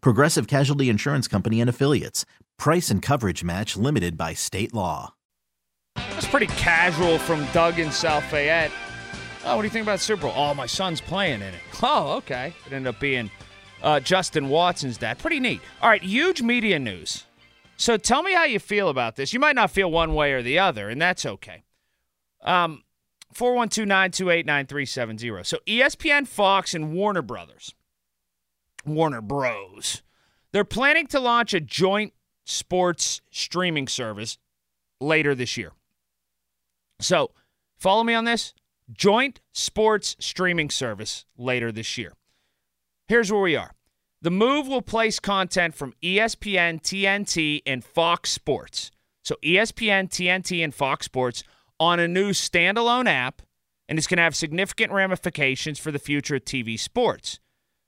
Progressive Casualty Insurance Company and Affiliates. Price and coverage match limited by state law. That's pretty casual from Doug in South Fayette. Oh, what do you think about Super Bowl? Oh, my son's playing in it. Oh, okay. It ended up being uh, Justin Watson's dad. Pretty neat. All right, huge media news. So tell me how you feel about this. You might not feel one way or the other, and that's okay. Um, 412-928-9370. So ESPN, Fox, and Warner Brothers, Warner Bros, they're planning to launch a joint sports streaming service later this year. So follow me on this. Joint sports streaming service later this year. Here's where we are. The move will place content from ESPN, TNT, and Fox Sports. So ESPN, TNT, and Fox Sports on a new standalone app, and it's going to have significant ramifications for the future of TV sports.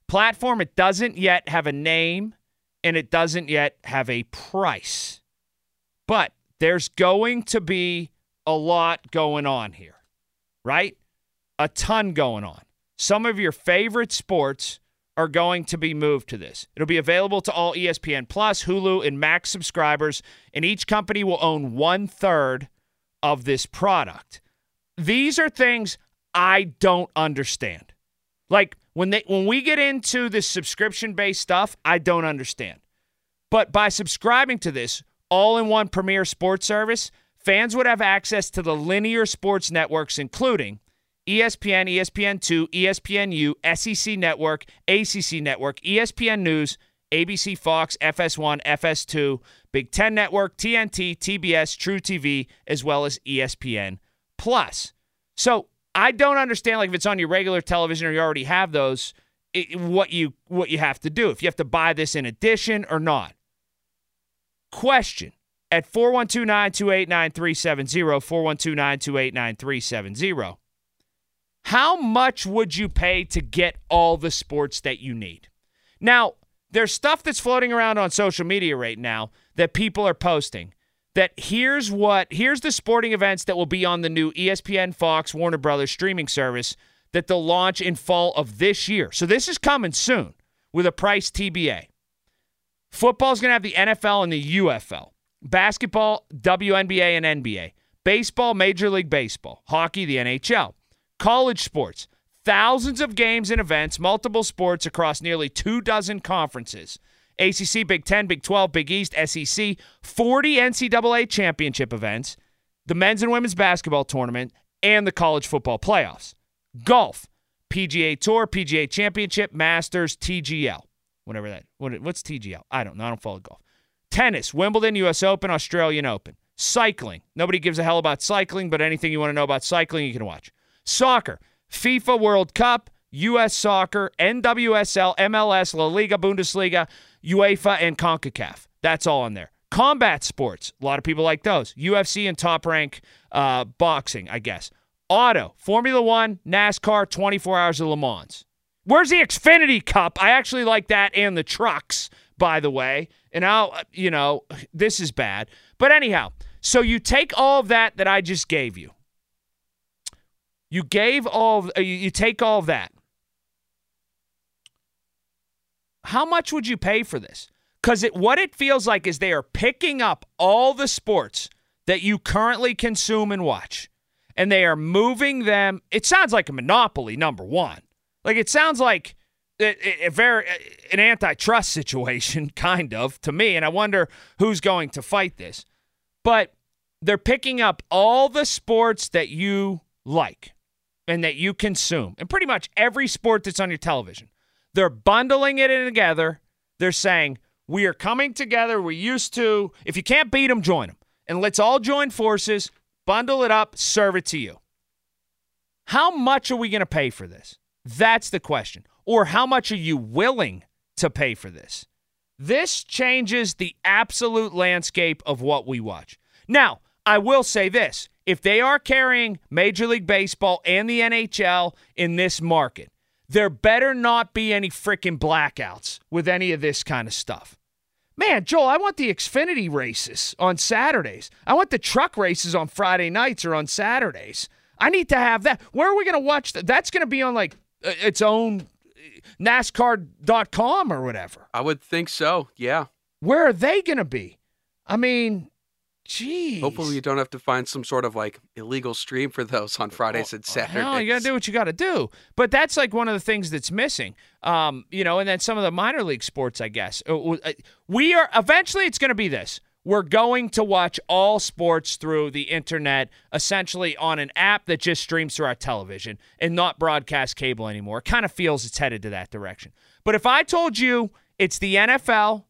Platform, it doesn't yet have a name and it doesn't yet have a price. But there's going to be a lot going on here, right? A ton going on. Some of your favorite sports are going to be moved to this. It'll be available to all ESPN Plus, Hulu, and Max subscribers, and each company will own one third of this product. These are things I don't understand. Like when they when we get into this subscription based stuff, I don't understand. But by subscribing to this all-in-one premier sports service, fans would have access to the linear sports networks including ESPN, ESPN2, ESPNU, SEC Network, ACC Network, ESPN News, ABC Fox, FS1, FS2, Big 10 Network, TNT, TBS, truTV, as well as ESPN Plus. So, I don't understand like if it's on your regular television or you already have those, it, what you what you have to do. If you have to buy this in addition or not. Question at 412-928-9370, 412-928-9370. How much would you pay to get all the sports that you need? Now, there's stuff that's floating around on social media right now that people are posting that here's what here's the sporting events that will be on the new ESPN Fox Warner Brothers streaming service that they'll launch in fall of this year. So this is coming soon with a price TBA. Football's going to have the NFL and the UFL. Basketball, WNBA and NBA. Baseball, Major League Baseball. Hockey, the NHL. College sports, thousands of games and events, multiple sports across nearly two dozen conferences. ACC, Big 10, Big 12, Big East, SEC, 40 NCAA championship events, the men's and women's basketball tournament, and the college football playoffs. Golf, PGA Tour, PGA Championship, Masters, TGL. Whatever that. What, what's TGL? I don't know. I don't follow golf. Tennis, Wimbledon, US Open, Australian Open. Cycling. Nobody gives a hell about cycling, but anything you want to know about cycling, you can watch. Soccer, FIFA World Cup, U.S. Soccer, NWSL, MLS, La Liga, Bundesliga, UEFA, and CONCACAF. That's all on there. Combat sports, a lot of people like those. UFC and top rank uh, boxing, I guess. Auto, Formula One, NASCAR, 24 Hours of Le Mans. Where's the Xfinity Cup? I actually like that and the trucks, by the way. And I'll, you know, this is bad. But anyhow, so you take all of that that I just gave you. You gave all, of, uh, you, you take all of that. How much would you pay for this? Because what it feels like is they are picking up all the sports that you currently consume and watch, and they are moving them. It sounds like a monopoly, number one. Like it sounds like it, a very an antitrust situation, kind of to me, and I wonder who's going to fight this. But they're picking up all the sports that you like and that you consume, and pretty much every sport that's on your television. They're bundling it in together. They're saying we are coming together. We used to. If you can't beat them, join them, and let's all join forces. Bundle it up, serve it to you. How much are we going to pay for this? That's the question. Or how much are you willing to pay for this? This changes the absolute landscape of what we watch. Now, I will say this if they are carrying Major League Baseball and the NHL in this market, there better not be any freaking blackouts with any of this kind of stuff. Man, Joel, I want the Xfinity races on Saturdays. I want the truck races on Friday nights or on Saturdays. I need to have that. Where are we going to watch that? That's going to be on like uh, its own NASCAR.com or whatever. I would think so. Yeah. Where are they going to be? I mean, Jeez. Hopefully, you don't have to find some sort of like illegal stream for those on Fridays and Saturdays. No, you got to do what you got to do. But that's like one of the things that's missing. Um, you know, and then some of the minor league sports, I guess. Uh, uh, we are eventually. It's going to be this. We're going to watch all sports through the internet, essentially on an app that just streams through our television and not broadcast cable anymore. It kind of feels it's headed to that direction. But if I told you it's the NFL,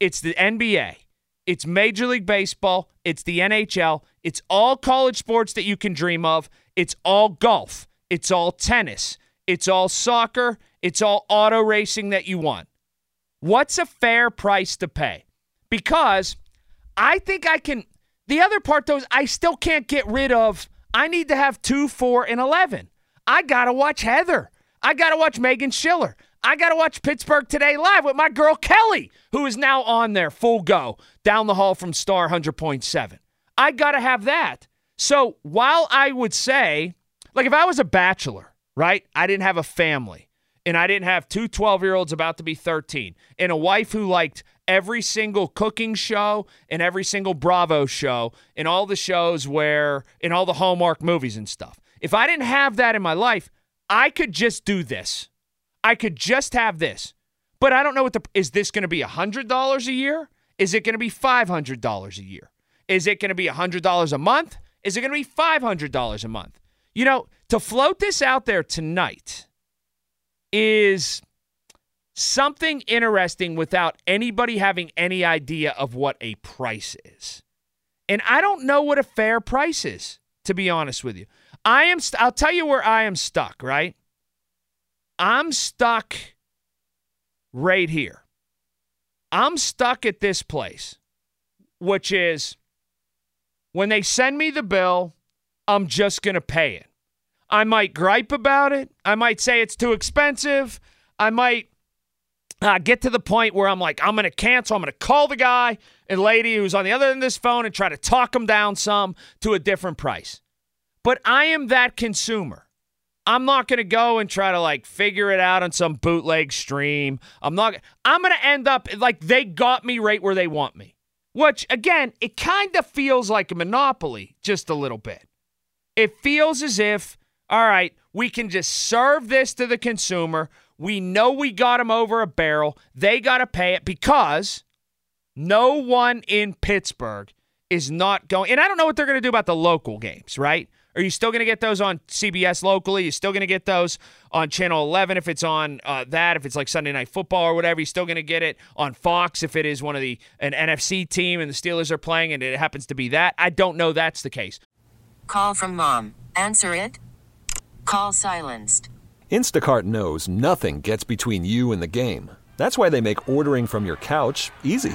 it's the NBA it's Major League Baseball. It's the NHL. It's all college sports that you can dream of. It's all golf. It's all tennis. It's all soccer. It's all auto racing that you want. What's a fair price to pay? Because I think I can. The other part, though, is I still can't get rid of. I need to have two, four, and 11. I got to watch Heather. I got to watch Meghan Schiller. I got to watch Pittsburgh Today live with my girl Kelly, who is now on there full go down the hall from Star 100.7. I got to have that. So while I would say, like if I was a bachelor, right? I didn't have a family and I didn't have two 12 year olds about to be 13 and a wife who liked every single cooking show and every single Bravo show and all the shows where, in all the Hallmark movies and stuff. If I didn't have that in my life, I could just do this. I could just have this. But I don't know what the is this going to be $100 a year? Is it going to be $500 a year? Is it going to be $100 a month? Is it going to be $500 a month? You know, to float this out there tonight is something interesting without anybody having any idea of what a price is. And I don't know what a fair price is, to be honest with you. I am st- I'll tell you where I am stuck, right? I'm stuck right here. I'm stuck at this place, which is when they send me the bill, I'm just going to pay it. I might gripe about it. I might say it's too expensive. I might uh, get to the point where I'm like, I'm going to cancel. I'm going to call the guy and lady who's on the other end of this phone and try to talk them down some to a different price. But I am that consumer. I'm not going to go and try to like figure it out on some bootleg stream. I'm not I'm going to end up like they got me right where they want me. Which again, it kind of feels like a monopoly just a little bit. It feels as if all right, we can just serve this to the consumer. We know we got them over a barrel. They got to pay it because no one in Pittsburgh is not going. And I don't know what they're going to do about the local games, right? Are you still going to get those on CBS locally? You're still going to get those on Channel 11 if it's on uh, that, if it's like Sunday Night Football or whatever. You're still going to get it on Fox if it is one of the an NFC team and the Steelers are playing and it happens to be that. I don't know that's the case. Call from mom. Answer it. Call silenced. Instacart knows nothing gets between you and the game. That's why they make ordering from your couch easy.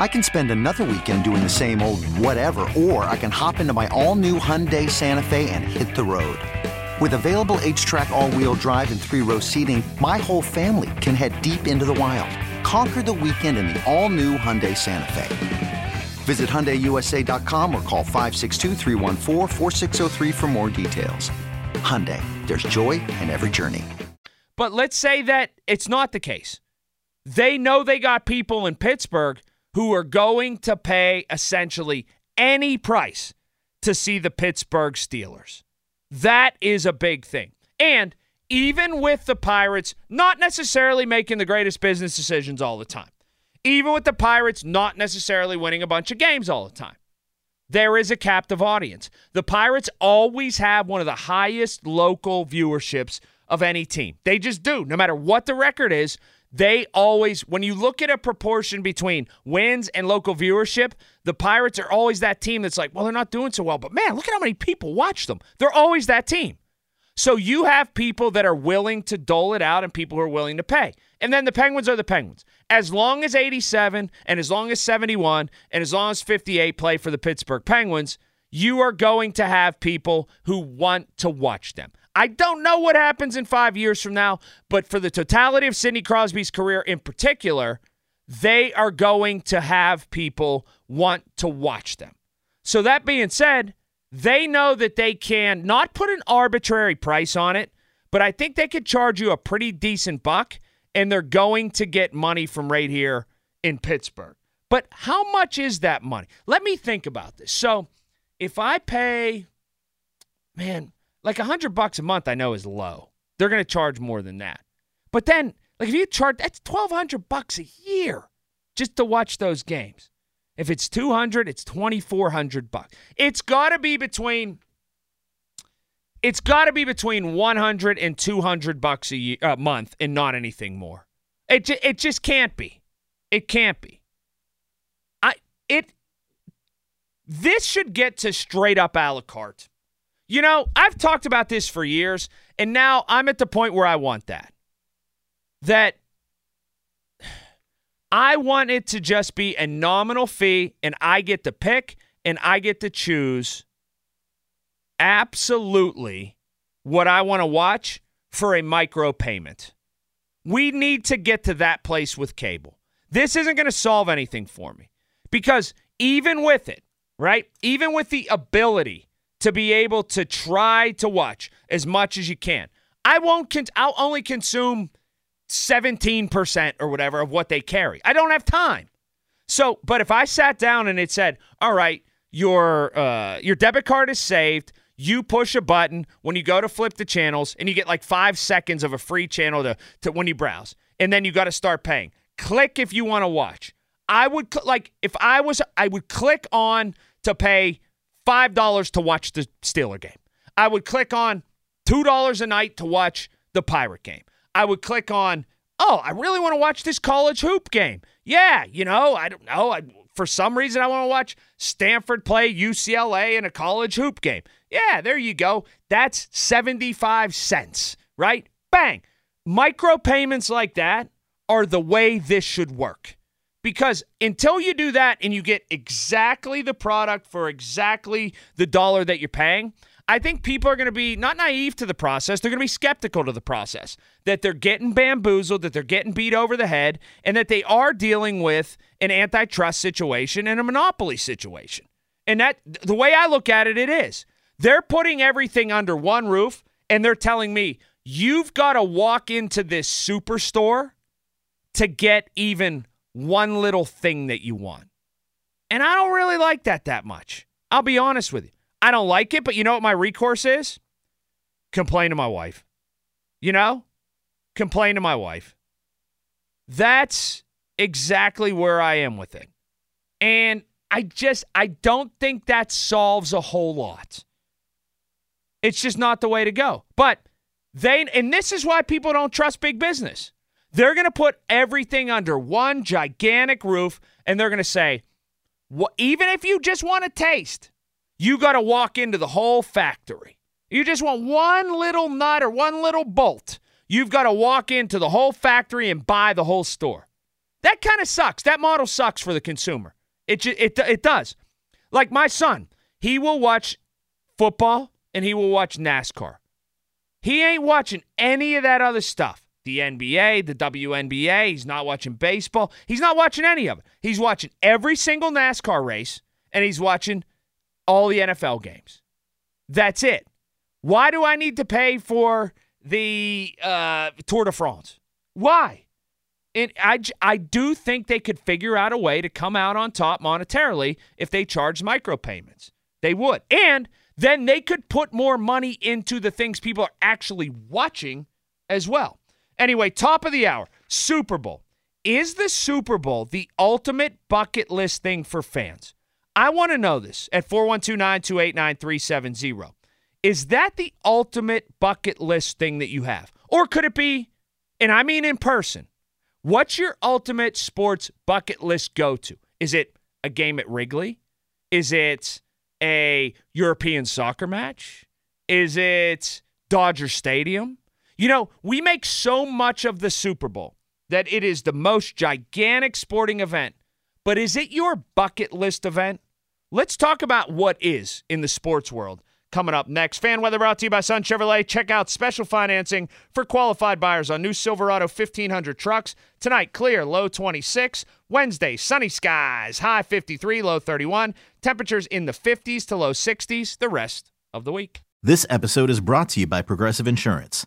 I can spend another weekend doing the same old whatever, or I can hop into my all new Hyundai Santa Fe and hit the road. With available HTRAC, all wheel drive, and three row seating, my whole family can head deep into the wild. Conquer the weekend in the all new Hyundai Santa Fe. Visit HyundaiUSA.com or call 562 for more details. Hyundai, there's joy in every journey. But let's say that it's not the case. They know they got people in Pittsburgh who are going to pay essentially any price to see the Pittsburgh Steelers. That is a big thing. And even with the Pirates not necessarily making the greatest business decisions all the time, even with the Pirates not necessarily winning a bunch of games all the time, there is a captive audience. The Pirates always have one of the highest local viewerships of any team. They just do. No matter what the record is, they always, when you look at a proportion between wins and local viewership, the Pirates are always that team that's like, well, they're not doing so well, but man, look at how many people watch them. They're always that team. So you have people that are willing to dole it out and people who are willing to pay. And then the Penguins are the Penguins. As long as 87 and as long as 71 and as long as 58 play for the Pittsburgh Penguins, you are going to have people who want to watch them. I don't know what happens in five years from now, but for the totality of Sidney Crosby's career in particular, they are going to have people want to watch them. So, that being said, they know that they can not put an arbitrary price on it, but I think they could charge you a pretty decent buck, and they're going to get money from right here in Pittsburgh. But how much is that money? Let me think about this. So, if I pay, man, like a hundred bucks a month, I know is low. They're going to charge more than that. But then, like if you charge, that's twelve hundred bucks a year just to watch those games. If it's two hundred, it's twenty four hundred bucks. It's got to be between. It's got to be between 100 and 200 bucks a year, uh, month and not anything more. It ju- it just can't be. It can't be. I it this should get to straight up a la carte. You know, I've talked about this for years, and now I'm at the point where I want that. That I want it to just be a nominal fee, and I get to pick and I get to choose absolutely what I want to watch for a micro payment. We need to get to that place with cable. This isn't going to solve anything for me because even with it, right? Even with the ability to be able to try to watch as much as you can. I won't con- I'll only consume 17% or whatever of what they carry. I don't have time. So, but if I sat down and it said, "All right, your uh, your debit card is saved. You push a button when you go to flip the channels, and you get like five seconds of a free channel to, to when you browse, and then you got to start paying. Click if you want to watch. I would like if I was, I would click on to pay $5 to watch the Steeler game. I would click on $2 a night to watch the Pirate game. I would click on, oh, I really want to watch this college hoop game. Yeah, you know, I don't know. I, for some reason, I want to watch Stanford play UCLA in a college hoop game. Yeah, there you go. That's 75 cents, right? Bang. Micropayments like that are the way this should work. Because until you do that and you get exactly the product for exactly the dollar that you're paying, I think people are going to be not naive to the process. They're going to be skeptical to the process that they're getting bamboozled, that they're getting beat over the head, and that they are dealing with an antitrust situation and a monopoly situation. And that the way I look at it, it is. They're putting everything under one roof and they're telling me, you've got to walk into this superstore to get even one little thing that you want. And I don't really like that that much. I'll be honest with you. I don't like it, but you know what my recourse is? Complain to my wife. You know? Complain to my wife. That's exactly where I am with it. And I just I don't think that solves a whole lot. It's just not the way to go. But they, and this is why people don't trust big business. They're going to put everything under one gigantic roof and they're going to say, well, even if you just want a taste, you got to walk into the whole factory. You just want one little nut or one little bolt. You've got to walk into the whole factory and buy the whole store. That kind of sucks. That model sucks for the consumer. It, it, it does. Like my son, he will watch football and he will watch NASCAR. He ain't watching any of that other stuff. The NBA, the WNBA, he's not watching baseball. He's not watching any of it. He's watching every single NASCAR race and he's watching all the NFL games. That's it. Why do I need to pay for the uh, Tour de France? Why? And I, I do think they could figure out a way to come out on top monetarily if they charge micropayments. They would. And then they could put more money into the things people are actually watching as well. Anyway, top of the hour Super Bowl. Is the Super Bowl the ultimate bucket list thing for fans? I want to know this at 412 928 9370. Is that the ultimate bucket list thing that you have? Or could it be, and I mean in person, what's your ultimate sports bucket list go to? Is it a game at Wrigley? Is it a European soccer match? Is it Dodger Stadium? You know, we make so much of the Super Bowl that it is the most gigantic sporting event. But is it your bucket list event? Let's talk about what is in the sports world coming up next. Fan weather brought to you by Sun Chevrolet. Check out special financing for qualified buyers on new Silverado 1500 trucks. Tonight, clear, low 26. Wednesday, sunny skies, high 53, low 31. Temperatures in the 50s to low 60s the rest of the week. This episode is brought to you by Progressive Insurance.